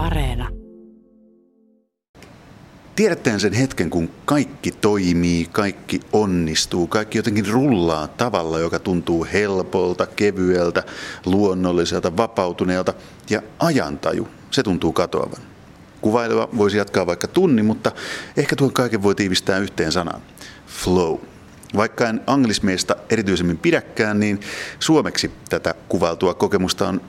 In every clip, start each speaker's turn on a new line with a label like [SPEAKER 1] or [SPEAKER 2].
[SPEAKER 1] Areena.
[SPEAKER 2] Tiedättehän sen hetken, kun kaikki toimii, kaikki onnistuu, kaikki jotenkin rullaa tavalla, joka tuntuu helpolta, kevyeltä, luonnolliselta, vapautuneelta ja ajantaju, se tuntuu katoavan. Kuvailua voisi jatkaa vaikka tunni, mutta ehkä tuon kaiken voi tiivistää yhteen sanaan. Flow. Vaikka en anglismeista erityisemmin pidäkään, niin suomeksi tätä kuvailtua kokemusta on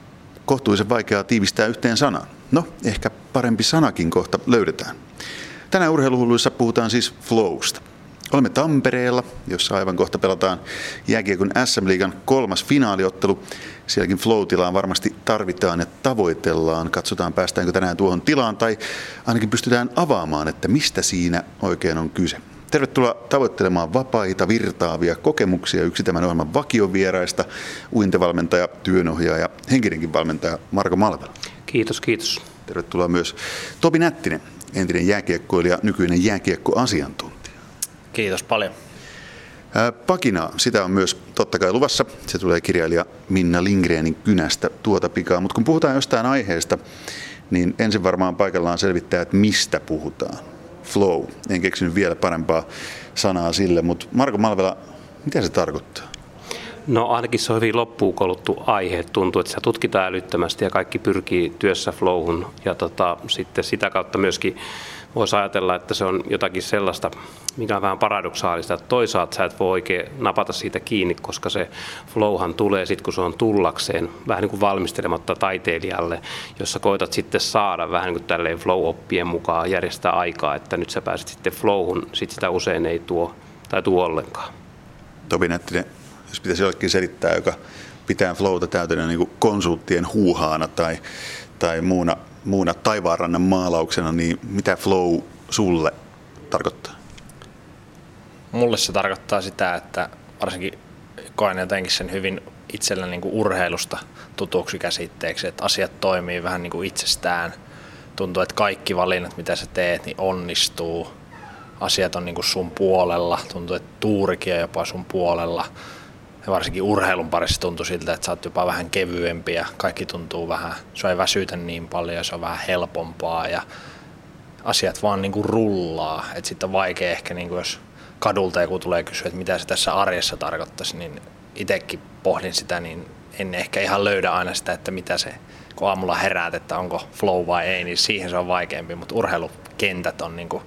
[SPEAKER 2] kohtuullisen vaikeaa tiivistää yhteen sanaan. No, ehkä parempi sanakin kohta löydetään. Tänään urheiluhulluissa puhutaan siis flowsta. Olemme Tampereella, jossa aivan kohta pelataan jääkiekon SM-liigan kolmas finaaliottelu. Sielläkin flow-tilaan varmasti tarvitaan ja tavoitellaan. Katsotaan päästäänkö tänään tuohon tilaan tai ainakin pystytään avaamaan, että mistä siinä oikein on kyse. Tervetuloa tavoittelemaan vapaita, virtaavia kokemuksia yksi tämän ohjelman vakiovieraista, uintevalmentaja, työnohjaaja, henkinenkin valmentaja Marko Malvela.
[SPEAKER 3] Kiitos, kiitos.
[SPEAKER 2] Tervetuloa myös Topi Nättinen, entinen jääkiekkoilija, nykyinen jääkiekkoasiantuntija.
[SPEAKER 4] Kiitos paljon.
[SPEAKER 2] Pakina, sitä on myös totta kai luvassa. Se tulee kirjailija Minna Lindgrenin kynästä tuota pikaa. Mutta kun puhutaan jostain aiheesta, niin ensin varmaan paikallaan selvittää, että mistä puhutaan. Flow. En keksinyt vielä parempaa sanaa sille, mutta Marko Malvela, mitä se tarkoittaa?
[SPEAKER 3] No ainakin se on hyvin loppuun koluttu aihe. Tuntuu, että se tutkitaan älyttömästi ja kaikki pyrkii työssä flowhun. Ja tota, sitten sitä kautta myöskin voisi ajatella, että se on jotakin sellaista, mikä on vähän paradoksaalista, että toisaalta sä et voi oikein napata siitä kiinni, koska se flowhan tulee sitten, kun se on tullakseen, vähän niin kuin valmistelematta taiteilijalle, jossa koetat sitten saada vähän niin kuin tälleen flow-oppien mukaan järjestää aikaa, että nyt sä pääset sitten flowhun, sitten sitä usein ei tuo tai tuo ollenkaan.
[SPEAKER 2] Topi Nättinen, jos pitäisi jollekin selittää, joka pitää flowta täytänä niin konsulttien huuhaana tai, tai muuna, muuna taivaanrannan maalauksena, niin mitä flow sulle tarkoittaa?
[SPEAKER 4] Mulle se tarkoittaa sitä, että varsinkin koen jotenkin sen hyvin itsellä niin kuin urheilusta tutuksi käsitteeksi, että asiat toimii vähän niin kuin itsestään. Tuntuu, että kaikki valinnat, mitä sä teet, niin onnistuu. Asiat on niin kuin sun puolella. Tuntuu, että tuurikin on jopa sun puolella ja varsinkin urheilun parissa tuntuu siltä, että sä oot jopa vähän kevyempi ja kaikki tuntuu vähän, se ei väsytä niin paljon ja se on vähän helpompaa ja asiat vaan niin kuin rullaa. Että sitten on vaikea ehkä, niin kuin jos kadulta joku tulee kysyä, että mitä se tässä arjessa tarkoittaisi, niin itsekin pohdin sitä, niin en ehkä ihan löydä aina sitä, että mitä se, kun aamulla heräät, että onko flow vai ei, niin siihen se on vaikeampi, mutta urheilukentät on niin kuin,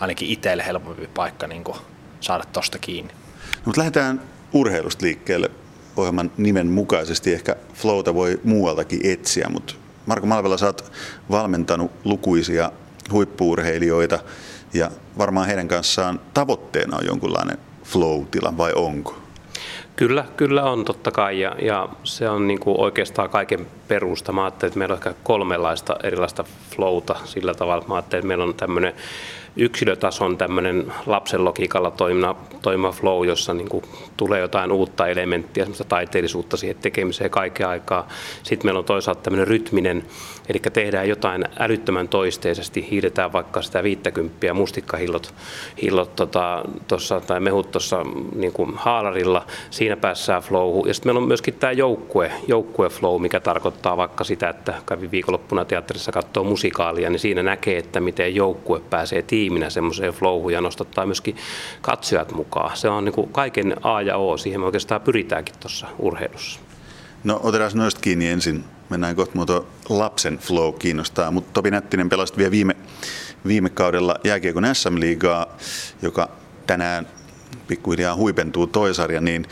[SPEAKER 4] ainakin itselle helpompi paikka niin kuin saada tosta kiinni.
[SPEAKER 2] No, mutta lähdetään urheilusta liikkeelle ohjelman nimen mukaisesti. Ehkä flowta voi muualtakin etsiä, mutta Marko Malvela, sä oot valmentanut lukuisia huippuurheilijoita ja varmaan heidän kanssaan tavoitteena on jonkunlainen flow-tila vai onko?
[SPEAKER 3] Kyllä, kyllä on totta kai ja, ja se on niin kuin oikeastaan kaiken perusta. Mä ajattelin, että meillä on ehkä kolmenlaista erilaista flowta sillä tavalla. Mä ajattelin, että meillä on tämmöinen yksilötason tämmöinen lapsen logiikalla toimiva, toimiva flow, jossa niin kuin tulee jotain uutta elementtiä, semmoista taiteellisuutta siihen tekemiseen kaiken aikaa. Sitten meillä on toisaalta tämmöinen rytminen, eli tehdään jotain älyttömän toisteisesti, hiidetään vaikka sitä 50 mustikkahillot hillot, tota, tossa, tai mehut tuossa niin haalarilla, siinä päässään flow. Ja sitten meillä on myöskin tämä joukkue, joukkue flow, mikä tarkoittaa vaikka sitä, että kävi viikonloppuna teatterissa katsoa musikaalia, niin siinä näkee, että miten joukkue pääsee tiimin tiiminä semmoiseen flowhun ja nostattaa myöskin katsojat mukaan. Se on niin kuin kaiken A ja O, siihen me oikeastaan pyritäänkin tuossa urheilussa.
[SPEAKER 2] No otetaan noista kiinni ensin. Mennään kohta muuta lapsen flow kiinnostaa, mutta Topi Nättinen pelasti vielä viime, viime kaudella jääkiekon SM-liigaa, joka tänään pikkuhiljaa huipentuu toisarja, niin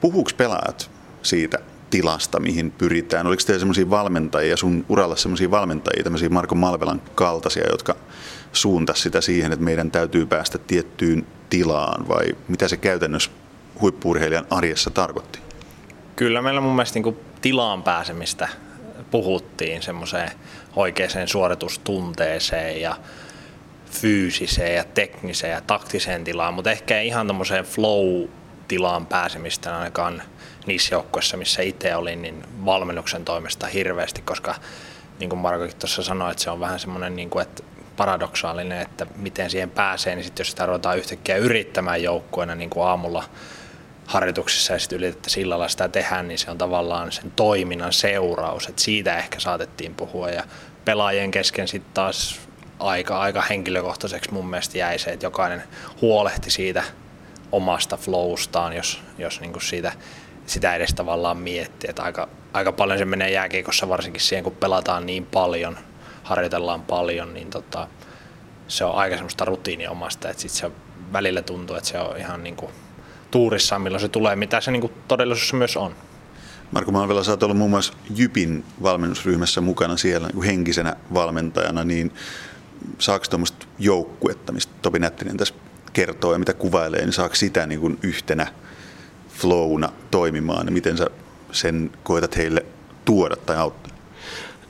[SPEAKER 2] puhuuko pelaajat siitä tilasta, mihin pyritään? Oliko teillä sellaisia valmentajia, sun uralla sellaisia valmentajia, tämmöisiä Marko Malvelan kaltaisia, jotka suunta sitä siihen, että meidän täytyy päästä tiettyyn tilaan vai mitä se käytännössä huippuurheilijan arjessa tarkoitti?
[SPEAKER 4] Kyllä meillä mun mielestä niin tilaan pääsemistä puhuttiin semmoiseen oikeaan suoritustunteeseen ja fyysiseen ja tekniseen ja taktiseen tilaan, mutta ehkä ei ihan tämmöiseen flow-tilaan pääsemistä ainakaan niissä joukkoissa, missä itse olin, niin valmennuksen toimesta hirveästi, koska niin kuin Markokin tuossa sanoi, että se on vähän semmoinen, niin kuin, että paradoksaalinen, että miten siihen pääsee, niin sitten jos sitä ruvetaan yhtäkkiä yrittämään joukkueena niin kuin aamulla harjoituksissa ja sitten ylitettäisiin illalla sitä tehdään, niin se on tavallaan sen toiminnan seuraus, että siitä ehkä saatettiin puhua ja pelaajien kesken sitten taas aika, aika henkilökohtaiseksi mun mielestä jäi se, että jokainen huolehti siitä omasta flowstaan, jos, jos niin kuin siitä, sitä edes tavallaan miettii. Että aika, aika paljon se menee jääkiekossa varsinkin siihen, kun pelataan niin paljon, harjoitellaan paljon, niin tota, se on aika semmoista rutiiniomasta, että sitten se välillä tuntuu, että se on ihan niin kuin tuurissaan, milloin se tulee, mitä se niin kuin todellisuudessa myös on.
[SPEAKER 2] Marko Malvela, sä oot ollut muun muassa Jypin valmennusryhmässä mukana siellä niin henkisenä valmentajana, niin saako tuommoista joukkuetta, mistä Topi Nättinen tässä kertoo ja mitä kuvailee, niin saako sitä niin kuin yhtenä flowna toimimaan ja miten sä sen koetat heille tuoda tai auttaa?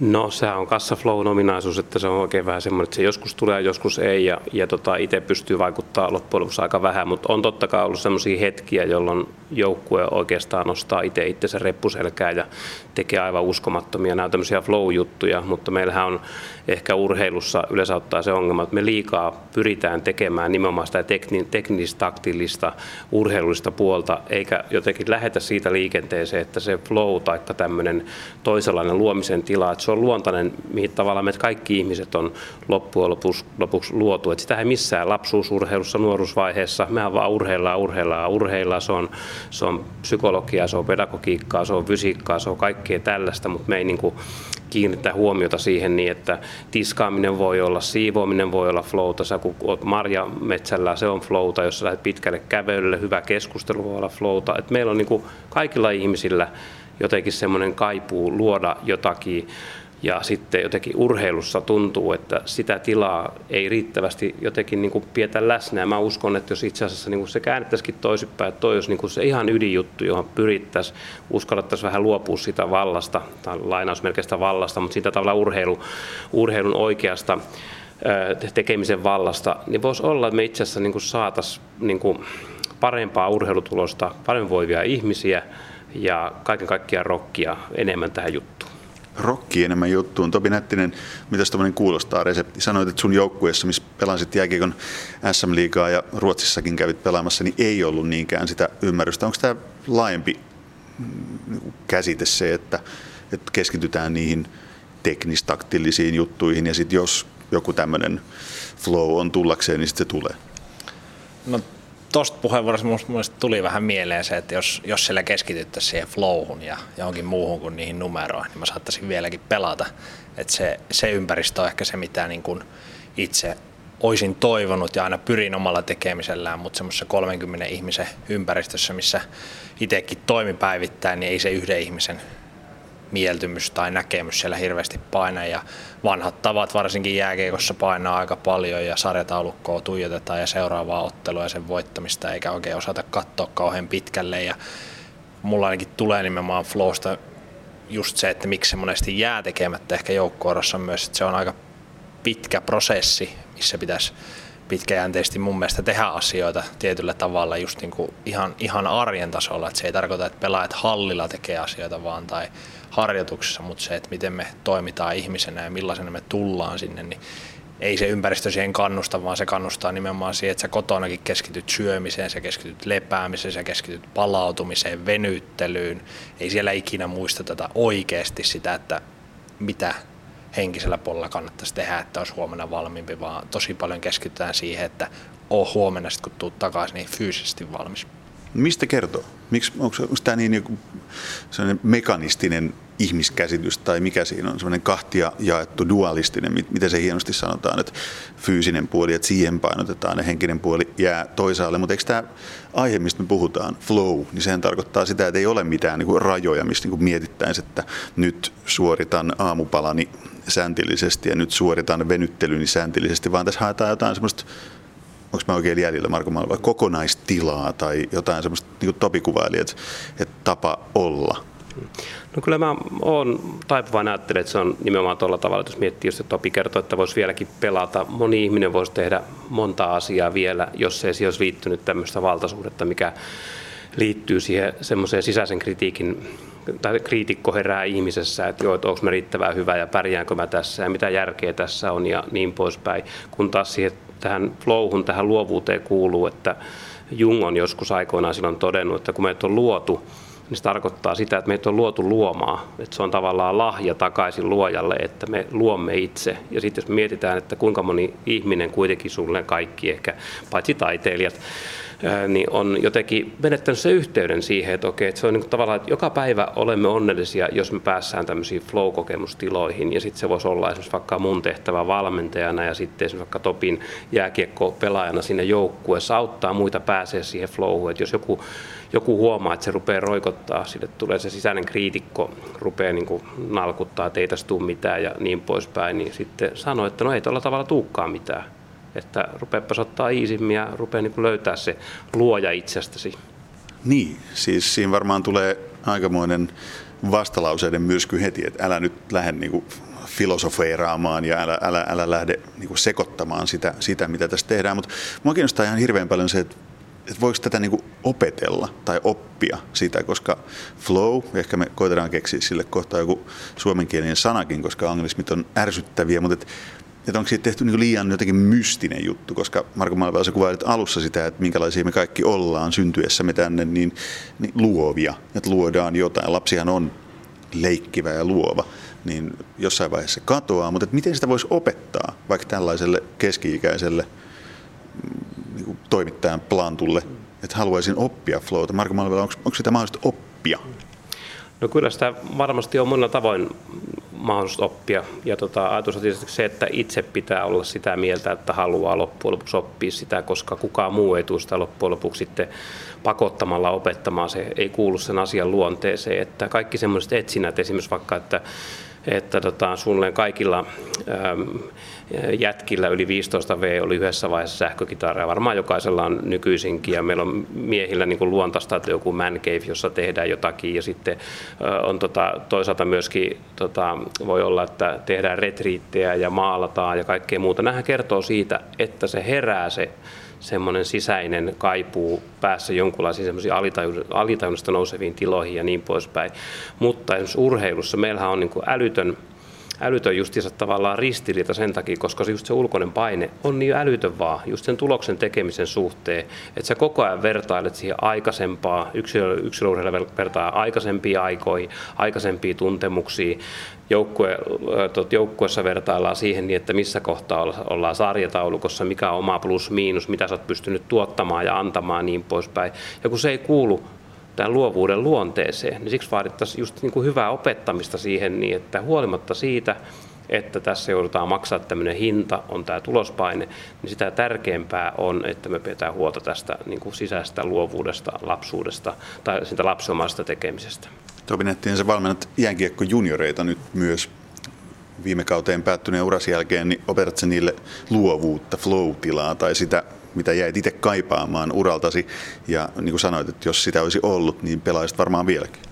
[SPEAKER 3] No sehän on kassaflown ominaisuus, että se on oikein vähän semmoinen, että se joskus tulee joskus ei ja, ja tota, itse pystyy vaikuttaa loppujen lopuksi aika vähän, mutta on totta kai ollut semmoisia hetkiä, jolloin joukkue oikeastaan nostaa itse itsensä reppuselkää ja tekee aivan uskomattomia. Nämä tämmöisiä flow-juttuja, mutta meillähän on ehkä urheilussa yleensä ottaa se ongelma, että me liikaa pyritään tekemään nimenomaan sitä tekni, teknistä, taktillista, urheilullista puolta, eikä jotenkin lähetä siitä liikenteeseen, että se flow tai tämmöinen toisenlainen luomisen tila, että se on luontainen, mihin tavallaan me kaikki ihmiset on loppujen lopuksi, lopuksi luotu. Että sitä ei missään lapsuusurheilussa, nuoruusvaiheessa, mehän vaan urheillaan, urheillaan, urheillaan. Se on, se on psykologiaa, se on pedagogiikkaa, se on fysiikkaa, se on kaikkea tällaista, mutta me ei niin kuin kiinnittää huomiota siihen niin, että tiskaaminen voi olla, siivoaminen voi olla flowta, sä kun oot metsällä, se on flowta, jos sä lähdet pitkälle kävelylle, hyvä keskustelu voi olla flowta. Et meillä on niin kuin kaikilla ihmisillä jotenkin semmoinen kaipuu luoda jotakin ja sitten jotenkin urheilussa tuntuu, että sitä tilaa ei riittävästi jotenkin niin kuin pietä läsnä. Ja mä uskon, että jos itse asiassa niin kuin se käännettäisikin toisinpäin, että toi olisi niin kuin se ihan ydinjuttu, johon pyrittäisiin, uskallettaisiin vähän luopua sitä vallasta, tai lainausmerkeistä vallasta, mutta siitä tavalla urheilu, urheilun oikeasta tekemisen vallasta, niin voisi olla, että me itse asiassa niin saataisiin niin parempaa urheilutulosta, paremmin voivia ihmisiä ja kaiken kaikkiaan rokkia enemmän tähän juttuun
[SPEAKER 2] rokki enemmän juttuun. Topi Nättinen, mitä tämmöinen kuulostaa resepti? Sanoit, että sun joukkueessa, missä pelasit jääkiekon SM-liigaa ja Ruotsissakin kävit pelaamassa, niin ei ollut niinkään sitä ymmärrystä. Onko tämä laajempi mm, käsite se, että, että keskitytään niihin teknistaktillisiin juttuihin ja sitten jos joku tämmöinen flow on tullakseen, niin sitten se tulee?
[SPEAKER 4] No tuosta puheenvuorosta minusta tuli vähän mieleen se, että jos, jos sillä keskityttäisiin siihen flowhun ja johonkin muuhun kuin niihin numeroihin, niin mä saattaisin vieläkin pelata. Että se, se ympäristö on ehkä se, mitä niin kuin itse olisin toivonut ja aina pyrin omalla tekemisellään, mutta semmoisessa 30 ihmisen ympäristössä, missä itsekin toimi päivittäin, niin ei se yhden ihmisen mieltymys tai näkemys siellä hirveästi paina ja vanhat tavat varsinkin jääkiekossa painaa aika paljon ja sarjataulukkoa tuijotetaan ja seuraavaa ottelua ja sen voittamista eikä oikein osata katsoa kauhean pitkälle ja mulla ainakin tulee nimenomaan flowsta just se, että miksi se monesti jää tekemättä ehkä joukkueorossa myös, että se on aika pitkä prosessi, missä pitäisi pitkäjänteisesti mun mielestä tehdä asioita tietyllä tavalla just niin kuin ihan, ihan arjen tasolla. Että se ei tarkoita, että pelaajat hallilla tekee asioita vaan tai harjoituksessa, mutta se, että miten me toimitaan ihmisenä ja millaisena me tullaan sinne, niin ei se ympäristö siihen kannusta, vaan se kannustaa nimenomaan siihen, että sä kotonakin keskityt syömiseen, sä keskityt lepäämiseen, sä keskityt palautumiseen, venyttelyyn. Ei siellä ikinä muisteta oikeasti sitä, että mitä henkisellä puolella kannattaisi tehdä, että olisi huomenna valmiimpi, vaan tosi paljon keskitytään siihen, että oo huomenna sitten kun tuut takaisin, niin fyysisesti valmis.
[SPEAKER 2] Mistä kertoo? Miksi, onko, onko tämä niin joku mekanistinen ihmiskäsitys tai mikä siinä on, semmoinen kahtia jaettu dualistinen, miten se hienosti sanotaan, että fyysinen puoli, että siihen painotetaan ja henkinen puoli jää toisaalle, mutta eikö tämä aihe, mistä me puhutaan, flow, niin sehän tarkoittaa sitä, että ei ole mitään niin kuin rajoja, mistä niin mietittäisiin, että nyt suoritan aamupalani sääntillisesti ja nyt suoritan venyttelyni sääntillisesti, vaan tässä haetaan jotain semmoista onko mä oikein jäljellä Marko Malva, kokonaistilaa tai jotain semmoista, niin kuin Topi kuvaili, että, että tapa olla?
[SPEAKER 3] No kyllä mä oon taipuvainen ajattelen, että se on nimenomaan tuolla tavalla, että jos miettii, jos Topi kertoo, että voisi vieläkin pelata. Moni ihminen voisi tehdä monta asiaa vielä, jos ei siihen olisi liittynyt tämmöistä valtaisuudetta, mikä liittyy siihen semmoiseen sisäisen kritiikin tai kriitikko herää ihmisessä, että joo, että onko mä riittävän hyvä ja pärjäänkö mä tässä ja mitä järkeä tässä on ja niin poispäin. Kun taas siihen tähän flowhun, tähän luovuuteen kuuluu, että Jung on joskus aikoinaan silloin todennut, että kun meitä on luotu, niin se tarkoittaa sitä, että meitä on luotu luomaan. Että se on tavallaan lahja takaisin luojalle, että me luomme itse. Ja sitten jos mietitään, että kuinka moni ihminen kuitenkin sulle kaikki, ehkä paitsi taiteilijat, niin on jotenkin menettänyt se yhteyden siihen, että okei, että se on niin tavallaan, että joka päivä olemme onnellisia, jos me päässään tämmöisiin flow-kokemustiloihin, ja sitten se voisi olla esimerkiksi vaikka mun tehtävä valmentajana, ja sitten esimerkiksi vaikka Topin jääkiekko pelaajana sinne joukkueessa auttaa muita pääsee siihen flowhun, että jos joku joku huomaa, että se rupeaa roikottaa, sille tulee se sisäinen kriitikko, rupeaa niin kuin nalkuttaa, että ei tässä tule mitään ja niin poispäin, niin sitten sanoo, että no ei tuolla tavalla tuukkaa mitään että rupeapas ottaa iisimmin ja rupeaa niin löytää se luoja itsestäsi.
[SPEAKER 2] Niin, siis siinä varmaan tulee aikamoinen vastalauseiden myrsky heti, että älä nyt lähde niin kuin filosofeeraamaan ja älä, älä, älä lähde niin kuin sekoittamaan sitä, sitä, mitä tässä tehdään. Mutta minua kiinnostaa ihan hirveän paljon se, että että voiko tätä niin opetella tai oppia sitä, koska flow, ehkä me koitetaan keksiä sille kohtaa joku suomenkielinen sanakin, koska anglismit on ärsyttäviä, mutta että onko siitä tehty niin liian jotenkin mystinen juttu, koska Marko Malvela, sä kuvailit alussa sitä, että minkälaisia me kaikki ollaan syntyessämme tänne, niin, niin luovia, että luodaan jotain. Lapsihan on leikkivä ja luova, niin jossain vaiheessa katoaa, mutta miten sitä voisi opettaa vaikka tällaiselle keski-ikäiselle niin toimittajan plantulle, että haluaisin oppia flowta. Marko Malvela, onko, onko sitä mahdollista oppia?
[SPEAKER 3] No kyllä sitä varmasti on monella tavoin mahdollisuus oppia. Ja tota, ajatus on tietysti se, että itse pitää olla sitä mieltä, että haluaa loppujen lopuksi oppia sitä, koska kukaan muu ei tule sitä loppujen lopuksi sitten pakottamalla opettamaan. Se ei kuulu sen asian luonteeseen. Että kaikki semmoiset etsinnät, esimerkiksi vaikka, että että tota, suunnilleen kaikilla ähm, jätkillä yli 15V oli yhdessä vaiheessa sähkökitara ja varmaan jokaisella on nykyisinkin ja meillä on miehillä niin kuin luontaista, että joku man cave, jossa tehdään jotakin ja sitten on tota, toisaalta myöskin tota, voi olla, että tehdään retriittejä ja maalataan ja kaikkea muuta. Nämähän kertoo siitä, että se herää se semmoinen sisäinen kaipuu päässä jonkunlaisiin semmoisiin alitajunnasta nouseviin tiloihin ja niin poispäin. Mutta esimerkiksi urheilussa meillähän on niin kuin älytön älytön justiinsa tavallaan ristiriita sen takia, koska just se ulkoinen paine on niin älytön vaan, just sen tuloksen tekemisen suhteen, että sä koko ajan vertailet siihen aikaisempaa, yksilö, vertaa aikaisempia aikoihin, aikaisempia tuntemuksia, joukkue, joukkuessa vertaillaan siihen, niin että missä kohtaa ollaan sarjataulukossa, mikä on oma plus miinus, mitä sä oot pystynyt tuottamaan ja antamaan niin poispäin. Ja kun se ei kuulu tämän luovuuden luonteeseen, niin siksi vaadittaisiin just niin kuin hyvää opettamista siihen niin, että huolimatta siitä, että tässä joudutaan maksaa tämmöinen hinta, on tämä tulospaine, niin sitä tärkeämpää on, että me pidetään huolta tästä niin kuin sisäisestä luovuudesta, lapsuudesta tai siitä lapsiomaisesta tekemisestä.
[SPEAKER 2] Topi Nettiin, sä valmennat jääkiekko junioreita nyt myös viime kauteen päättyneen urasi jälkeen, niin opetatko niille luovuutta, flow-tilaa tai sitä mitä jäit itse kaipaamaan uraltasi. Ja niin kuin sanoit, että jos sitä olisi ollut, niin pelaisit varmaan vieläkin.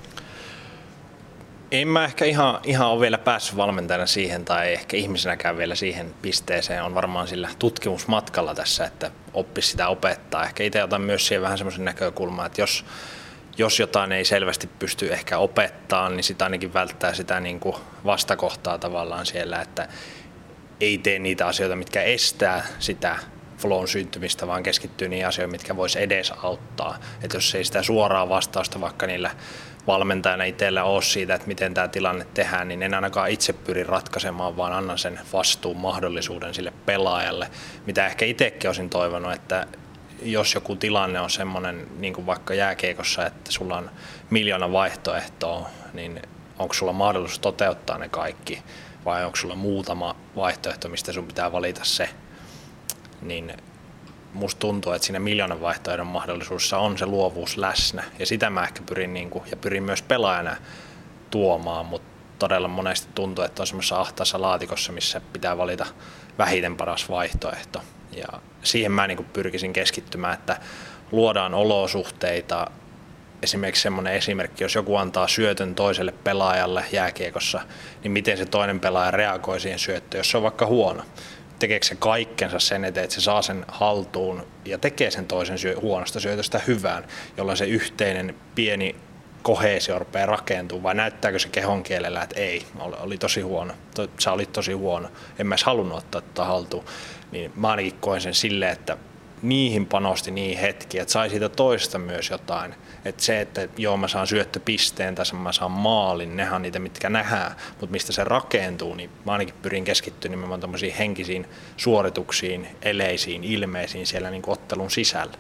[SPEAKER 4] En mä ehkä ihan, ihan ole vielä päässyt valmentajana siihen tai ehkä ihmisenäkään vielä siihen pisteeseen. On varmaan sillä tutkimusmatkalla tässä, että oppisi sitä opettaa. Ehkä itse otan myös siihen vähän semmoisen näkökulman, että jos, jos jotain ei selvästi pysty ehkä opettaa, niin sitä ainakin välttää sitä niin kuin vastakohtaa tavallaan siellä, että ei tee niitä asioita, mitkä estää sitä flown syntymistä, vaan keskittyy niihin asioihin, mitkä voisi edes auttaa. Että jos ei sitä suoraa vastausta vaikka niillä valmentajana itsellä ole siitä, että miten tämä tilanne tehdään, niin en ainakaan itse pyri ratkaisemaan, vaan annan sen vastuun mahdollisuuden sille pelaajalle, mitä ehkä itsekin olisin toivonut, että jos joku tilanne on semmoinen, niin kuin vaikka jääkeikossa, että sulla on miljoona vaihtoehtoa, niin onko sulla mahdollisuus toteuttaa ne kaikki, vai onko sulla muutama vaihtoehto, mistä sun pitää valita se, niin musta tuntuu, että siinä miljoonan vaihtoehdon mahdollisuudessa on se luovuus läsnä. Ja sitä mä ehkä pyrin, niin kuin, ja pyrin myös pelaajana tuomaan, mutta todella monesti tuntuu, että on semmoisessa ahtaassa laatikossa, missä pitää valita vähiten paras vaihtoehto. Ja siihen mä niin kuin pyrkisin keskittymään, että luodaan olosuhteita, esimerkiksi semmoinen esimerkki, jos joku antaa syötön toiselle pelaajalle jääkiekossa, niin miten se toinen pelaaja reagoi siihen syöttöön, jos se on vaikka huono tekeekö se kaikkensa sen eteen, että se saa sen haltuun ja tekee sen toisen syö, huonosta syötöstä hyvään, jolloin se yhteinen pieni kohesio rupeaa rakentuu, vai näyttääkö se kehon kielellä, että ei, oli, tosi huono, sä olit tosi huono, en mä edes halunnut ottaa tätä haltuun. Niin mä ainakin koen sen silleen, että niihin panosti niin hetki, että sai siitä toista myös jotain. Että se, että joo mä saan syöttöpisteen tai mä saan maalin, nehän on niitä, mitkä nähdään, mutta mistä se rakentuu, niin mä ainakin pyrin keskittymään nimenomaan tämmöisiin henkisiin suorituksiin, eleisiin, ilmeisiin siellä niin ottelun sisällä.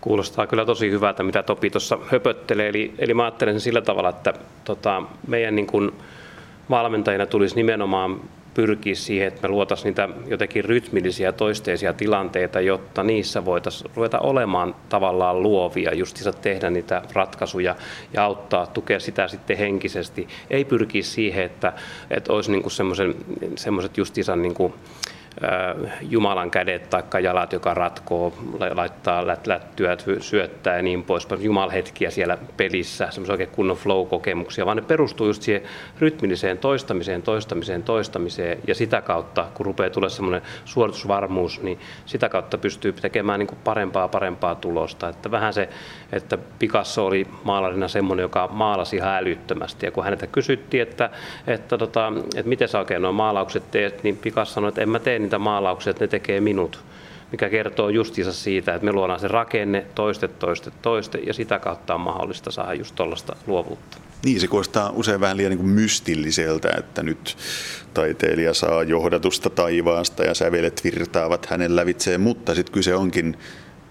[SPEAKER 3] Kuulostaa kyllä tosi hyvältä, mitä Topi tuossa höpöttelee. Eli, eli mä ajattelen sillä tavalla, että tota, meidän niin kuin valmentajina tulisi nimenomaan pyrkiä siihen, että me luotaisiin niitä jotenkin rytmillisiä toisteisia tilanteita, jotta niissä voitaisiin ruveta olemaan tavallaan luovia, justiinsa tehdä niitä ratkaisuja ja auttaa, tukea sitä sitten henkisesti. Ei pyrkiä siihen, että, että olisi niin semmoiset justiinsa niin kuin, Jumalan kädet tai jalat, joka ratkoo, laittaa lättyä, syöttää ja niin pois. Jumalhetkiä siellä pelissä, semmoisia oikein kunnon flow-kokemuksia, vaan ne perustuu just siihen rytmilliseen toistamiseen, toistamiseen, toistamiseen ja sitä kautta, kun rupeaa tulee semmoinen suoritusvarmuus, niin sitä kautta pystyy tekemään niin kuin parempaa parempaa tulosta. Että vähän se, että Picasso oli maalarina semmoinen, joka maalasi ihan älyttömästi ja kun häneltä kysyttiin, että, että, tota, että miten sä oikein nuo maalaukset teet, niin Picasso sanoi, että en mä tee niitä maalauksia, että ne tekee minut mikä kertoo justiinsa siitä, että me luodaan se rakenne, toiste, toiste, toiste, ja sitä kautta on mahdollista saada just tuollaista luovuutta.
[SPEAKER 2] Niin, se kuulostaa usein vähän liian niin kuin mystilliseltä, että nyt taiteilija saa johdatusta taivaasta ja sävelet virtaavat hänen lävitseen, mutta sitten kyse onkin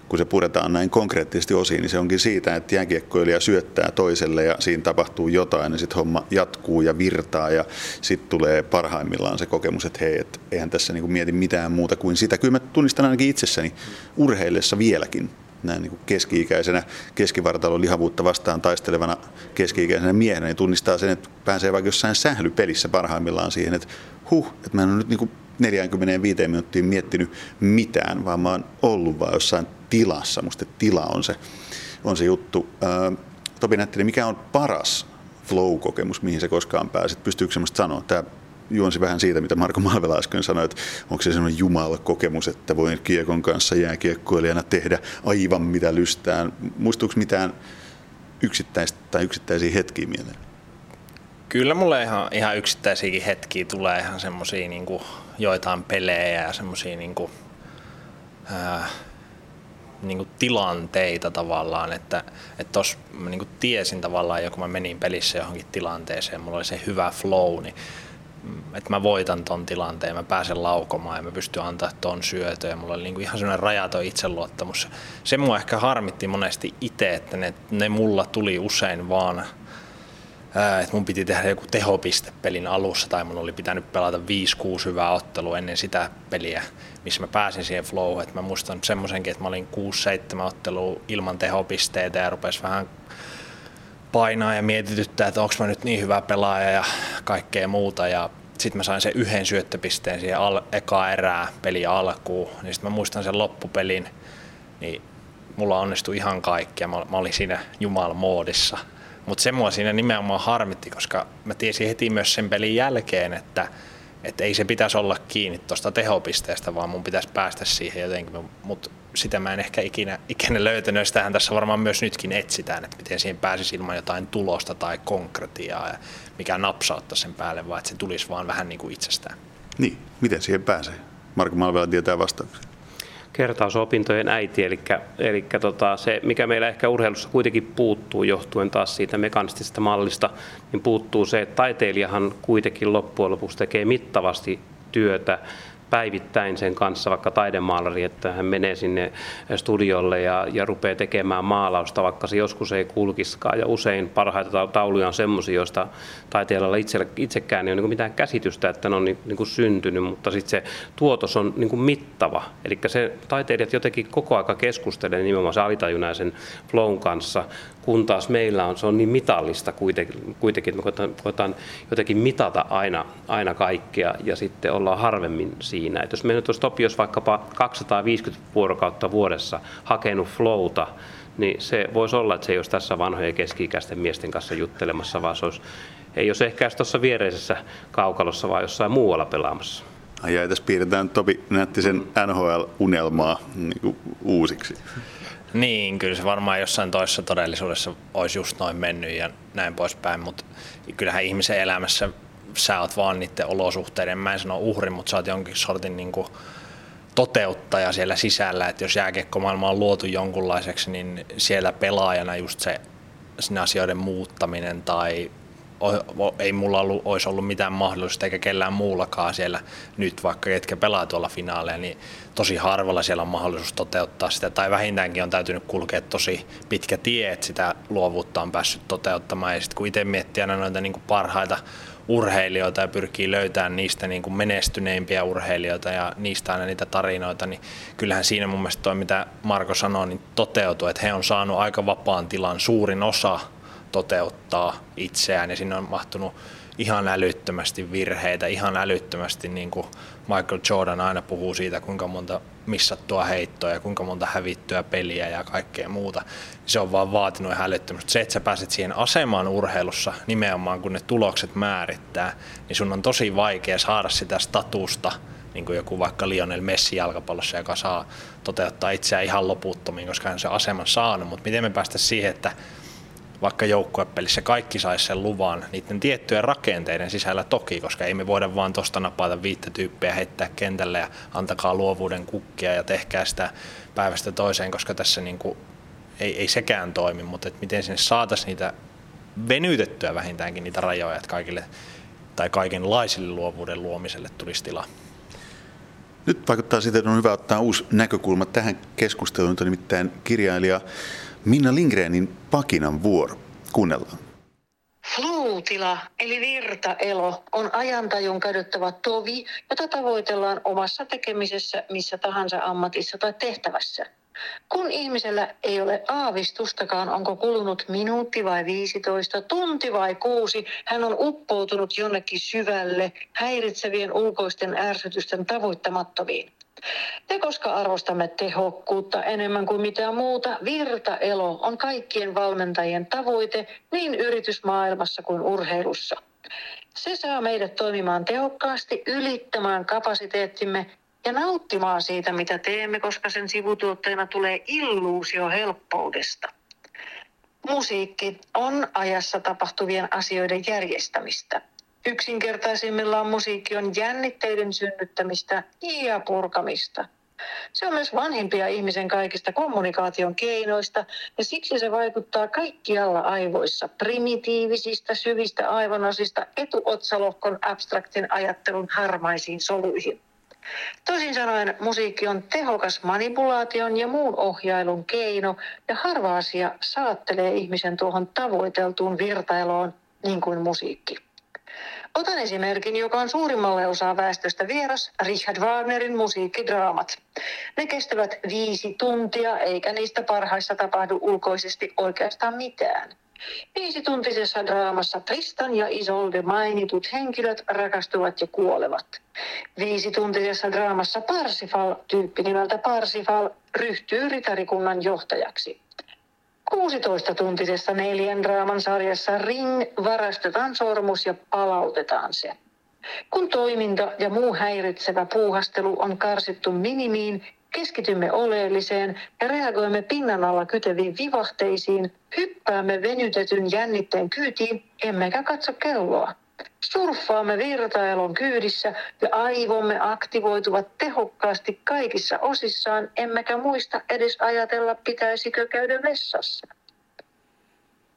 [SPEAKER 2] kun se puretaan näin konkreettisesti osiin, niin se onkin siitä, että jääkiekkoilija syöttää toiselle ja siinä tapahtuu jotain ja sitten homma jatkuu ja virtaa ja sitten tulee parhaimmillaan se kokemus, että hei, et eihän tässä niinku mieti mitään muuta kuin sitä. Kyllä mä tunnistan ainakin itsessäni urheillessa vieläkin näin niin keski-ikäisenä keskivartalon lihavuutta vastaan taistelevana keski-ikäisenä miehenä, niin tunnistaa sen, että pääsee vaikka jossain sählypelissä parhaimmillaan siihen, että huh, että mä en ole nyt niin 45 minuuttia miettinyt mitään, vaan mä oon ollut vaan jossain tilassa. Musta tila on se, on se juttu. Topi Nättinen, mikä on paras flow-kokemus, mihin se koskaan pääsit? Pystyykö semmoista sanoa? Tämä juonsi vähän siitä, mitä Marko Malvela äsken sanoi, että onko se semmoinen jumala-kokemus, että voin kiekon kanssa jääkiekkoilijana tehdä aivan mitä lystään. Muistuuko mitään yksittäistä tai yksittäisiä hetkiä mieleen?
[SPEAKER 4] Kyllä mulle ihan, ihan yksittäisiäkin hetkiä tulee ihan semmoisia niin joitain pelejä ja semmoisia niin ää, niin tilanteita tavallaan, että että tos mä niin tiesin tavallaan jo kun mä menin pelissä johonkin tilanteeseen, mulla oli se hyvä flow, niin mm, että mä voitan ton tilanteen, mä pääsen laukomaan ja mä pystyn antaa ton syötön ja mulla oli niinku ihan sellainen rajaton itseluottamus. Se mua ehkä harmitti monesti itse, että ne, ne mulla tuli usein vaan että mun piti tehdä joku tehopiste pelin alussa tai mun oli pitänyt pelata 5-6 hyvää ottelua ennen sitä peliä, missä mä pääsin siihen flow. Et mä muistan semmoisenkin, että mä olin 6-7 ottelua ilman tehopisteitä ja rupesi vähän painaa ja mietityttää, että onko mä nyt niin hyvä pelaaja ja kaikkea muuta. Ja sitten mä sain sen yhden syöttöpisteen siihen al- eka erää peli alkuun. Niin sitten mä muistan sen loppupelin, niin mulla onnistui ihan kaikki ja mä, mä olin siinä Jumal-moodissa. Mutta se mua siinä nimenomaan harmitti, koska mä tiesin heti myös sen pelin jälkeen, että, että ei se pitäisi olla kiinni tuosta tehopisteestä, vaan mun pitäisi päästä siihen jotenkin. Mutta sitä mä en ehkä ikinä, ikinä löytänyt. Sitähän tässä varmaan myös nytkin etsitään, että miten siihen pääsisi ilman jotain tulosta tai konkretiaa ja mikä napsauttaa sen päälle, vaan että se tulisi vaan vähän niin kuin itsestään.
[SPEAKER 2] Niin, miten siihen pääsee? Marko Malvela tietää vastauksia
[SPEAKER 3] kertausopintojen äiti, eli, eli tota, se, mikä meillä ehkä urheilussa kuitenkin puuttuu johtuen taas siitä mekanistisesta mallista, niin puuttuu se, että taiteilijahan kuitenkin loppujen lopuksi tekee mittavasti työtä päivittäin sen kanssa, vaikka taidemaalari, että hän menee sinne studiolle ja, ja rupeaa tekemään maalausta, vaikka se joskus ei kulkiskaan. Ja usein parhaita tauluja on semmoisia, joista taiteilijalla itse, itsekään ei ole niin mitään käsitystä, että ne on niin, niin kuin syntynyt, mutta sitten se tuotos on niin kuin mittava. Eli se taiteilijat jotenkin koko aika keskustelee nimenomaan se alitajunaisen flown kanssa, kun taas meillä on, se on niin mitallista kuitenkin, että me koetaan, koetaan jotenkin mitata aina, aina kaikkea ja sitten ollaan harvemmin siinä. Että jos me nyt olisi Topios vaikkapa 250 vuorokautta vuodessa hakenut flowta, niin se voisi olla, että se ei olisi tässä vanhojen keski-ikäisten miesten kanssa juttelemassa, vaan se olisi, ei olisi ehkä tuossa viereisessä kaukalossa, vaan jossain muualla pelaamassa.
[SPEAKER 2] Ai ja tässä piirretään Topi Nättisen NHL-unelmaa niin uusiksi.
[SPEAKER 4] Niin, kyllä se varmaan jossain toisessa todellisuudessa olisi just noin mennyt ja näin poispäin, mutta kyllähän ihmisen elämässä sä oot vaan niiden olosuhteiden, mä en sano uhri, mutta sä oot jonkin sortin niin kuin toteuttaja siellä sisällä, että jos jääkiekkomaailma on luotu jonkunlaiseksi, niin siellä pelaajana just se sinne asioiden muuttaminen tai ei mulla ollut, olisi ollut mitään mahdollisuutta eikä kellään muullakaan siellä nyt, vaikka ketkä pelaa tuolla finaaleja, niin tosi harvalla siellä on mahdollisuus toteuttaa sitä, tai vähintäänkin on täytynyt kulkea tosi pitkä tie, että sitä luovuutta on päässyt toteuttamaan, ja sitten kun itse miettii aina noita niin kuin parhaita urheilijoita ja pyrkii löytämään niistä niin kuin menestyneimpiä urheilijoita ja niistä aina niitä tarinoita, niin kyllähän siinä mun mielestä toi, mitä Marko sanoi, niin toteutuu, että he on saanut aika vapaan tilan suurin osa toteuttaa itseään ja sinne on mahtunut ihan älyttömästi virheitä, ihan älyttömästi niin kuin Michael Jordan aina puhuu siitä, kuinka monta missattua heittoa ja kuinka monta hävittyä peliä ja kaikkea muuta. Se on vaan vaatinut ihan älyttömästi. Se, että sä pääset siihen asemaan urheilussa nimenomaan, kun ne tulokset määrittää, niin sun on tosi vaikea saada sitä statusta, niin kuin joku vaikka Lionel Messi jalkapallossa, joka saa toteuttaa itseään ihan loputtomiin, koska hän se aseman saanut. Mutta miten me päästä siihen, että vaikka joukkuepelissä kaikki saisi sen luvan niiden tiettyjen rakenteiden sisällä toki, koska ei me voida vaan tuosta napata viittä tyyppiä heittää kentälle ja antakaa luovuuden kukkia ja tehkää sitä päivästä toiseen, koska tässä niin kuin ei, ei sekään toimi, mutta että miten sinne saataisiin niitä venytettyä vähintäänkin niitä rajoja, että kaikille tai kaikenlaisille luovuuden luomiselle tulisi tilaa.
[SPEAKER 2] Nyt vaikuttaa siitä, että on hyvä ottaa uusi näkökulma tähän keskusteluun, nimittäin kirjailija Minna Lindgrenin Pakinan vuoro. Kuunnellaan.
[SPEAKER 1] Fluutila eli virtaelo on ajantajun kädyttävä tovi, jota tavoitellaan omassa tekemisessä missä tahansa ammatissa tai tehtävässä. Kun ihmisellä ei ole aavistustakaan, onko kulunut minuutti vai 15, tunti vai kuusi, hän on uppoutunut jonnekin syvälle häiritsevien ulkoisten ärsytysten tavoittamattomiin. Ja koska arvostamme tehokkuutta enemmän kuin mitään muuta, virtaelo on kaikkien valmentajien tavoite niin yritysmaailmassa kuin urheilussa. Se saa meidät toimimaan tehokkaasti, ylittämään kapasiteettimme ja nauttimaan siitä, mitä teemme, koska sen sivutuotteena tulee illuusio helppoudesta. Musiikki on ajassa tapahtuvien asioiden järjestämistä. Yksinkertaisimmillaan musiikki on jännitteiden synnyttämistä ja purkamista. Se on myös vanhimpia ihmisen kaikista kommunikaation keinoista ja siksi se vaikuttaa kaikkialla aivoissa, primitiivisistä syvistä aivonasista etuotsalohkon abstraktin ajattelun harmaisiin soluihin. Toisin sanoen musiikki on tehokas manipulaation ja muun ohjailun keino ja harva asia saattelee ihmisen tuohon tavoiteltuun virtailoon niin kuin musiikki. Otan esimerkin, joka on suurimmalle osaa väestöstä vieras, Richard Wagnerin musiikkidraamat. Ne kestävät viisi tuntia, eikä niistä parhaissa tapahdu ulkoisesti oikeastaan mitään. Viisituntisessa draamassa Tristan ja Isolde mainitut henkilöt rakastuvat ja kuolevat. Viisituntisessa draamassa Parsifal, tyyppi nimeltä Parsifal, ryhtyy ritarikunnan johtajaksi. 16-tuntisessa neljän draaman sarjassa Ring varastetaan sormus ja palautetaan se. Kun toiminta ja muu häiritsevä puuhastelu on karsittu minimiin, keskitymme oleelliseen ja reagoimme pinnan alla kyteviin vivahteisiin, hyppäämme venytetyn jännitteen kyytiin, emmekä katso kelloa. Surffaamme virtailon kyydissä ja aivomme aktivoituvat tehokkaasti kaikissa osissaan, emmekä muista edes ajatella, pitäisikö käydä vessassa.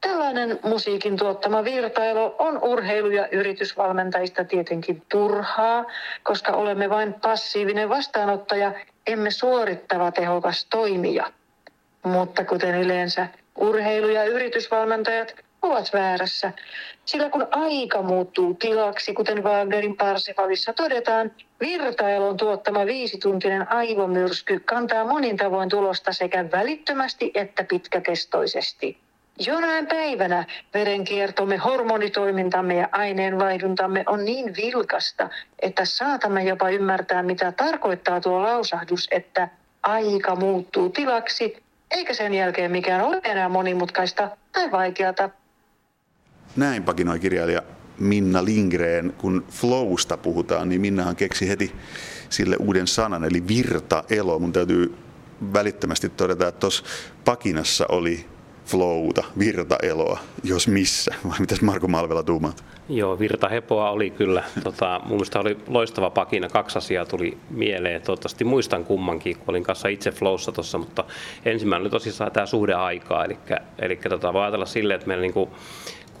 [SPEAKER 1] Tällainen musiikin tuottama virtailu on urheilu- ja yritysvalmentajista tietenkin turhaa, koska olemme vain passiivinen vastaanottaja, emme suorittava tehokas toimija. Mutta kuten yleensä, urheilu- ja yritysvalmentajat ovat väärässä. Sillä kun aika muuttuu tilaksi, kuten Wagnerin Parsifalissa todetaan, virtailun tuottama viisituntinen aivomyrsky kantaa monin tavoin tulosta sekä välittömästi että pitkäkestoisesti. Jonain päivänä verenkiertomme, hormonitoimintamme ja aineenvaihduntamme on niin vilkasta, että saatamme jopa ymmärtää, mitä tarkoittaa tuo lausahdus, että aika muuttuu tilaksi, eikä sen jälkeen mikään ole enää monimutkaista tai vaikeata
[SPEAKER 2] näin pakinoi kirjailija Minna Lindgren. Kun flowsta puhutaan, niin Minnahan keksi heti sille uuden sanan, eli virtaelo. Mun täytyy välittömästi todeta, että tuossa pakinassa oli flowta, virtaeloa, jos missä? Vai mitäs Marko Malvela tuumaat?
[SPEAKER 3] Joo, virtahepoa oli kyllä. Tota, mun mielestä oli loistava pakina. Kaksi asiaa tuli mieleen. Toivottavasti muistan kummankin, kun olin kanssa itse flowssa tuossa, mutta ensimmäinen oli tosissaan tämä suhde aikaa. Eli, eli tota, voi ajatella silleen, että meillä niin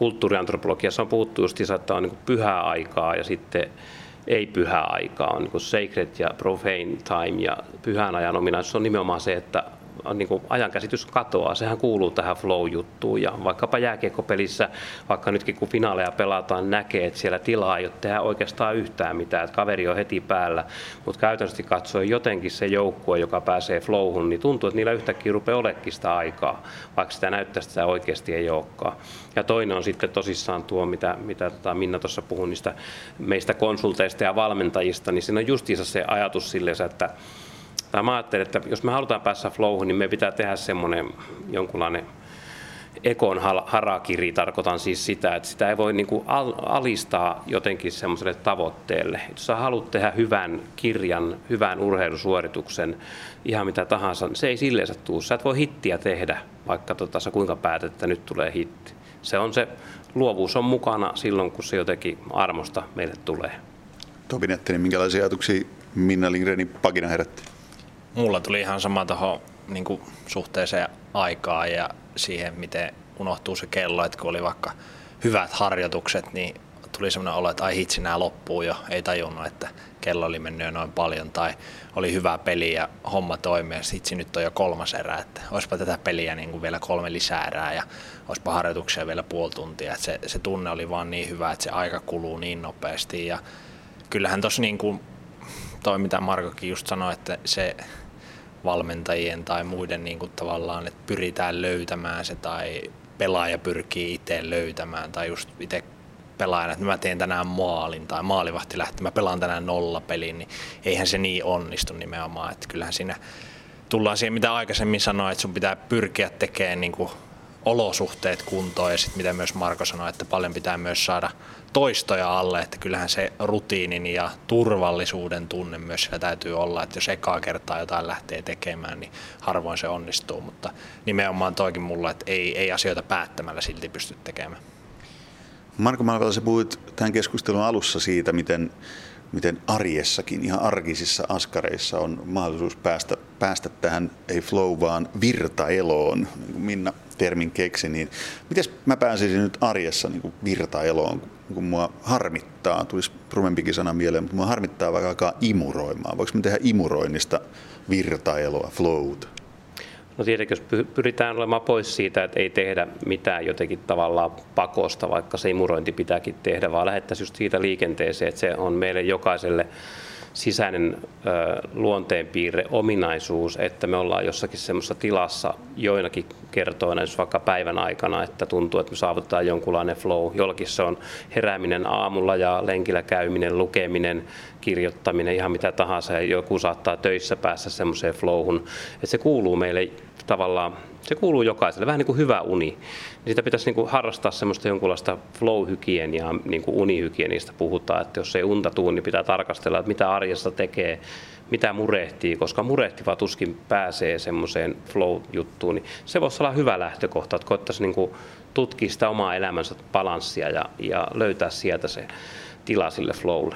[SPEAKER 3] kulttuuriantropologiassa on puhuttu just että on niin pyhää aikaa ja sitten ei pyhää aikaa, on niin sacred ja profane time ja pyhän ajan ominaisuus on nimenomaan se, että niin kuin ajankäsitys katoaa. Sehän kuuluu tähän flow-juttuun ja vaikkapa jääkiekkopelissä, vaikka nytkin kun finaaleja pelataan, näkee, että siellä tilaa ei ole tehdä oikeastaan yhtään mitään, että kaveri on heti päällä, mutta käytännössä katsoen jotenkin se joukkue, joka pääsee flowhun, niin tuntuu, että niillä yhtäkkiä rupeaa olekin sitä aikaa, vaikka sitä näyttää, sitä oikeasti ei olekaan. Ja toinen on sitten tosissaan tuo, mitä, mitä tota Minna tuossa puhui niistä meistä konsulteista ja valmentajista, niin siinä on justiinsa se ajatus silleen, että tai mä ajattelen, että jos me halutaan päästä flowhun, niin me pitää tehdä semmoinen jonkunlainen ekon harakiri, tarkoitan siis sitä, että sitä ei voi niin kuin alistaa jotenkin semmoiselle tavoitteelle. Jos sä haluat tehdä hyvän kirjan, hyvän urheilusuorituksen, ihan mitä tahansa, se ei silleen tuu. Sä et voi hittiä tehdä, vaikka tota, sä kuinka päätet, että nyt tulee hitti. Se on se, luovuus on mukana silloin, kun se jotenkin armosta meille tulee.
[SPEAKER 2] Topi Nettinen, minkälaisia ajatuksia Minna Lindgrenin pagina herätti?
[SPEAKER 4] Mulla tuli ihan sama tuohon niin suhteeseen aikaan ja siihen, miten unohtuu se kello, että kun oli vaikka hyvät harjoitukset, niin tuli sellainen olo, että ai hitsi, nämä loppuu jo. Ei tajunnut, että kello oli mennyt jo noin paljon tai oli hyvä peli ja homma toimii ja hitsi nyt on jo kolmas erä, että olisipa tätä peliä niin kuin vielä kolme lisää erää ja olisipa harjoituksia vielä puoli tuntia. Että se, se tunne oli vaan niin hyvä, että se aika kuluu niin nopeasti ja kyllähän tuossa niin kuin toi mitä Markokin just sanoi, että se valmentajien tai muiden niin kuin tavallaan, että pyritään löytämään se tai pelaaja pyrkii itse löytämään tai just itse pelaajana, että mä teen tänään maalin tai maalivahti lähtee, mä pelaan tänään nollapelin, niin eihän se niin onnistu nimenomaan. Että kyllähän siinä tullaan siihen, mitä aikaisemmin sanoin, että sun pitää pyrkiä tekemään niin kuin olosuhteet kuntoon ja sitten mitä myös Marko sanoi, että paljon pitää myös saada toistoja alle, että kyllähän se rutiinin ja turvallisuuden tunne myös siellä täytyy olla, että jos ekaa kertaa jotain lähtee tekemään, niin harvoin se onnistuu, mutta nimenomaan toikin mulla, että ei, ei asioita päättämällä silti pysty tekemään.
[SPEAKER 2] Marko Malvela, sä puhuit tämän keskustelun alussa siitä, miten, miten arjessakin, ihan arkisissa askareissa on mahdollisuus päästä, päästä tähän, ei flow, vaan virtaeloon, niin kuin Minna termin keksi, niin miten mä pääsisin nyt arjessa niin kuin virtaeloon, kun mua harmittaa, tulisi rumempikin sana mieleen, mutta mua harmittaa vaikka alkaa imuroimaan. Voiko me tehdä imuroinnista virtaeloa, flowta?
[SPEAKER 3] No tietenkin, jos pyritään olemaan pois siitä, että ei tehdä mitään jotenkin tavallaan pakosta, vaikka se imurointi pitääkin tehdä, vaan lähettäisiin just siitä liikenteeseen, että se on meille jokaiselle sisäinen ö, luonteenpiirre, ominaisuus, että me ollaan jossakin semmoisessa tilassa joinakin kertoina, jos vaikka päivän aikana, että tuntuu, että me saavutetaan jonkunlainen flow. Jollakin se on herääminen aamulla ja lenkillä käyminen, lukeminen, kirjoittaminen, ihan mitä tahansa. Ja joku saattaa töissä päässä semmoiseen flowhun. Että se kuuluu meille tavallaan, se kuuluu jokaiselle, vähän niin kuin hyvä uni. Niin sitä pitäisi niin kuin harrastaa semmoista jonkunlaista flow-hygieniaa, niin kuin unihygienistä puhutaan, että jos ei unta tuu, niin pitää tarkastella, että mitä arjessa tekee, mitä murehtii, koska murehtiva tuskin pääsee semmoiseen flow-juttuun, niin se voisi olla hyvä lähtökohta, että koettaisiin niin kuin tutkia sitä omaa elämänsä balanssia ja, ja löytää sieltä se tila sille flowlle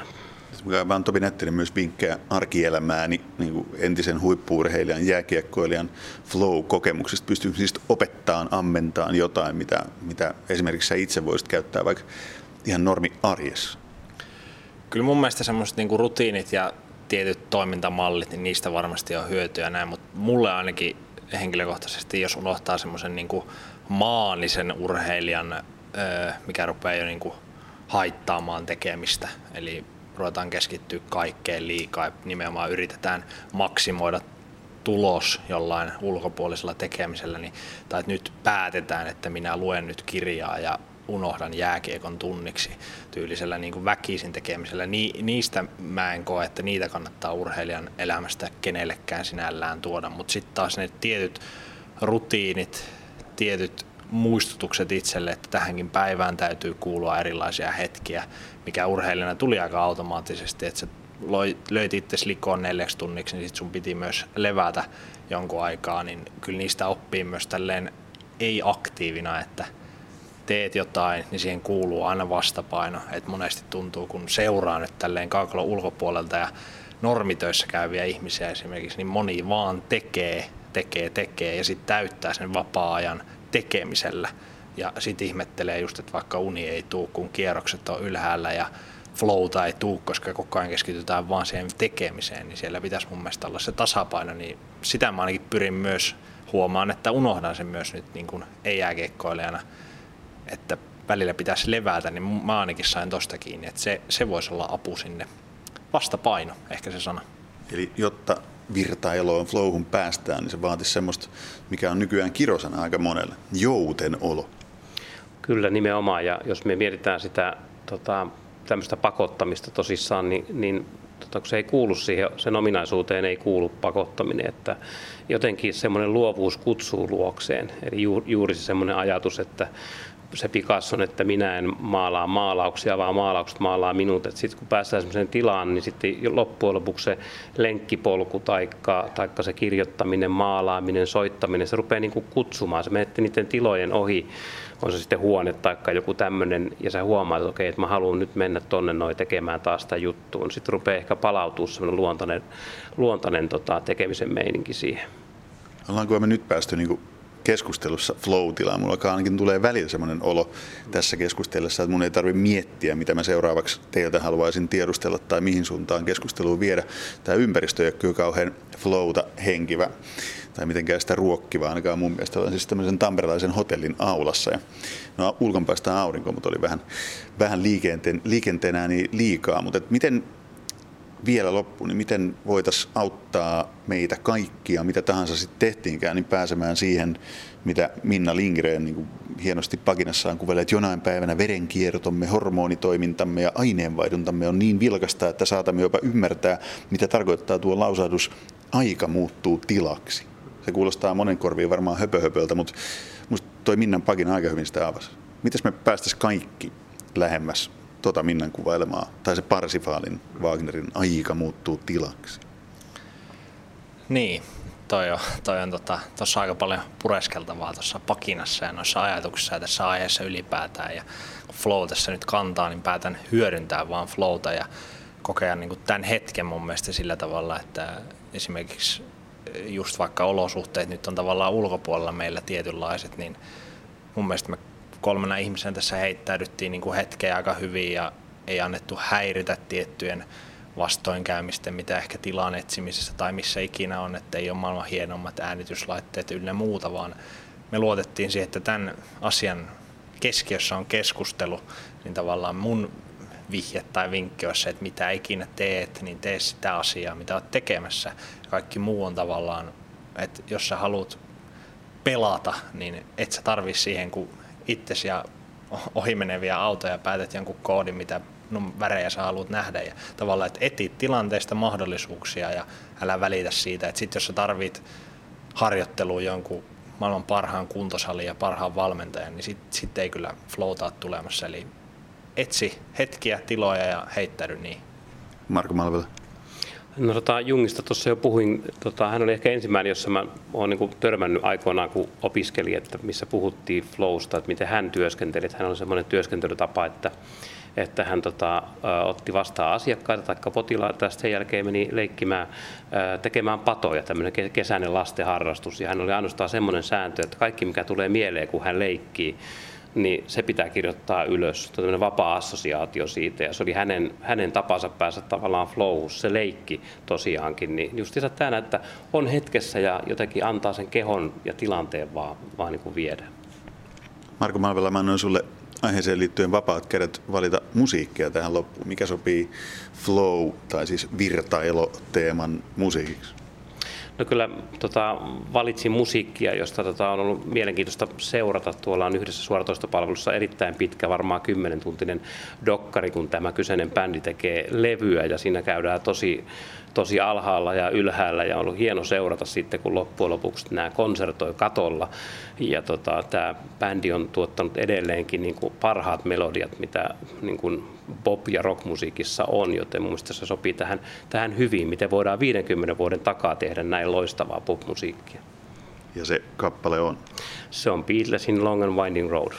[SPEAKER 2] vaan Topi Nettinen myös vinkkejä arkielämään niin, niin kuin entisen huippuurheilijan, jääkiekkoilijan flow-kokemuksista pystyy siis opettamaan, ammentaan jotain, mitä, mitä esimerkiksi sä itse voisit käyttää vaikka ihan normi arjessa.
[SPEAKER 4] Kyllä mun mielestä semmoiset niin rutiinit ja tietyt toimintamallit, niin niistä varmasti on hyötyä näin, mutta mulle ainakin henkilökohtaisesti, jos unohtaa semmoisen niin maanisen urheilijan, mikä rupeaa jo niin haittaamaan tekemistä, eli ruvetaan keskittyä kaikkeen liikaa ja nimenomaan yritetään maksimoida tulos jollain ulkopuolisella tekemisellä, niin, tai että nyt päätetään, että minä luen nyt kirjaa ja unohdan jääkiekon tunniksi tyylisellä niin kuin väkisin tekemisellä. Ni, niistä mä en koe, että niitä kannattaa urheilijan elämästä kenellekään sinällään tuoda, mutta sitten taas ne tietyt rutiinit, tietyt muistutukset itselle, että tähänkin päivään täytyy kuulua erilaisia hetkiä, mikä urheilijana tuli aika automaattisesti, että sä löit itse likoon neljäksi tunniksi, niin sit sun piti myös levätä jonkun aikaa, niin kyllä niistä oppii myös tälleen ei-aktiivina, että teet jotain, niin siihen kuuluu aina vastapaino. Et monesti tuntuu, kun seuraa nyt tälleen kaukalon ulkopuolelta ja normitöissä käyviä ihmisiä esimerkiksi, niin moni vaan tekee, tekee, tekee ja sitten täyttää sen vapaa-ajan tekemisellä. Ja sitten ihmettelee just, että vaikka uni ei tuu, kun kierrokset on ylhäällä ja flowta ei tuu, koska koko ajan keskitytään vaan siihen tekemiseen, niin siellä pitäisi mun mielestä olla se tasapaino, niin sitä mä ainakin pyrin myös huomaan, että unohdan sen myös nyt niin kuin ei-jääkiekkoilijana, että välillä pitäisi levätä, niin mä ainakin sain tosta kiinni, että se, se voisi olla apu sinne. Vastapaino, ehkä se sana.
[SPEAKER 2] Eli jotta virtaeloon, flowhun päästään, niin se vaatisi semmoista, mikä on nykyään kirosana aika monelle, jouten olo.
[SPEAKER 3] Kyllä nimenomaan, ja jos me mietitään sitä tota, tämmöistä pakottamista tosissaan, niin, niin tota, kun se ei kuulu siihen, sen ominaisuuteen ei kuulu pakottaminen, että jotenkin semmoinen luovuus kutsuu luokseen. Eli juuri se semmoinen ajatus, että se Picasson, että minä en maalaa maalauksia, vaan maalaukset maalaa minut. Sitten kun päästään sellaiseen tilaan, niin sitten loppujen lopuksi se lenkkipolku taikka, taikka se kirjoittaminen, maalaaminen, soittaminen, se rupeaa niin kuin kutsumaan. Se menette niiden tilojen ohi, on se sitten huone tai joku tämmöinen, ja sä huomaat, että okei, että mä haluan nyt mennä tonne noin tekemään taas sitä juttuun. Sitten rupeaa ehkä palautua semmoinen luontainen, luontainen tota, tekemisen meininki siihen.
[SPEAKER 2] Ollaanko me nyt päästy niin keskustelussa flow-tilaan. Mulla ainakin tulee välillä sellainen olo tässä keskustellessa, että mun ei tarvitse miettiä, mitä mä seuraavaksi teiltä haluaisin tiedustella tai mihin suuntaan keskusteluun viedä. Tämä ympäristö ei ole kyllä kauhean flowta henkivä tai mitenkään sitä ruokkivaa, ainakaan mun mielestä. Olen siis tämmöisen tamperelaisen hotellin aulassa. Ja, no ulkonpäästä aurinko, mutta oli vähän, vähän liikenteen, liikenteenä niin liikaa. Mutta miten vielä loppuun, niin miten voitaisiin auttaa meitä kaikkia, mitä tahansa sitten tehtiinkään, niin pääsemään siihen, mitä Minna Lindgren niin kuin hienosti pakinassaan kuvelee, että jonain päivänä verenkiertomme, hormonitoimintamme ja aineenvaihduntamme on niin vilkasta, että saatamme jopa ymmärtää, mitä tarkoittaa tuo lausahdus, aika muuttuu tilaksi. Se kuulostaa monen korviin varmaan höpöhöpöltä, mutta musta toi Minnan pakina aika hyvin sitä avasi. Mitäs me päästäisiin kaikki lähemmäs tota Minnan kuvailemaa, tai se Parsifaalin Wagnerin aika muuttuu tilaksi.
[SPEAKER 4] Niin, toi on, toi on tota, tossa aika paljon pureskeltavaa tuossa pakinassa ja noissa ajatuksissa ja tässä aiheessa ylipäätään. Ja kun flow tässä nyt kantaa, niin päätän hyödyntää vaan flowta ja kokea niin tämän hetken mun mielestä sillä tavalla, että esimerkiksi just vaikka olosuhteet nyt on tavallaan ulkopuolella meillä tietynlaiset, niin mun mielestä me kolmena ihmisenä tässä heittäydyttiin niin kuin hetkeä aika hyvin ja ei annettu häiritä tiettyjen vastoinkäymisten, mitä ehkä tilan etsimisessä tai missä ikinä on, että ei ole maailman hienommat äänityslaitteet ynnä muuta, vaan me luotettiin siihen, että tämän asian keskiössä on keskustelu, niin tavallaan mun vihje tai vinkki on se, että mitä ikinä teet, niin tee sitä asiaa, mitä olet tekemässä. Kaikki muu on tavallaan, että jos sä haluat pelata, niin et sä tarvi siihen, kun itsesi ja ohimeneviä autoja päätät jonkun koodin, mitä värejä sä haluat nähdä ja tavallaan, että etit tilanteesta mahdollisuuksia ja älä välitä siitä, että sitten jos sä tarvit harjoitteluun jonkun maailman parhaan kuntosalin ja parhaan valmentajan, niin sitten sit ei kyllä flowtaa tulemassa. Eli etsi hetkiä, tiloja ja heittäydy niin.
[SPEAKER 2] Marko Malvela.
[SPEAKER 3] No tota, Jungista tuossa jo puhuin, tota, hän oli ehkä ensimmäinen, jossa mä olen niin törmännyt aikoinaan, kun opiskelin, että missä puhuttiin flowsta, että miten hän työskenteli. Että hän oli semmoinen työskentelytapa, että, että hän tota, otti vastaan asiakkaita tai potilaita ja sen jälkeen meni leikkimään, tekemään patoja, tämmöinen kesäinen lastenharrastus. Ja hän oli ainoastaan semmoinen sääntö, että kaikki mikä tulee mieleen, kun hän leikkii, niin se pitää kirjoittaa ylös. Tällainen vapaa assosiaatio siitä ja se oli hänen, hänen tapansa päästä tavallaan flow, se leikki tosiaankin. Niin justiinsa tämä, että on hetkessä ja jotenkin antaa sen kehon ja tilanteen vaan, vaan niin kuin viedä.
[SPEAKER 2] Marko Malvela, mä annoin sulle aiheeseen liittyen vapaat kädet valita musiikkia tähän loppuun. Mikä sopii flow tai siis virtailo-teeman musiikiksi?
[SPEAKER 3] No kyllä tota, valitsin musiikkia, josta tota, on ollut mielenkiintoista seurata. Tuolla on yhdessä suoratoistopalvelussa erittäin pitkä, varmaan 10 tuntinen dokkari, kun tämä kyseinen bändi tekee levyä ja siinä käydään tosi tosi alhaalla ja ylhäällä ja on ollut hieno seurata sitten, kun loppujen lopuksi nämä konsertoi katolla. Ja tota, tämä bändi on tuottanut edelleenkin niin kuin parhaat melodiat, mitä niin kuin pop- ja rockmusiikissa on, joten mun se sopii tähän, tähän hyvin, miten voidaan 50 vuoden takaa tehdä näin loistavaa popmusiikkia.
[SPEAKER 2] Ja se kappale on?
[SPEAKER 3] Se on Beatlesin Long and Winding Road.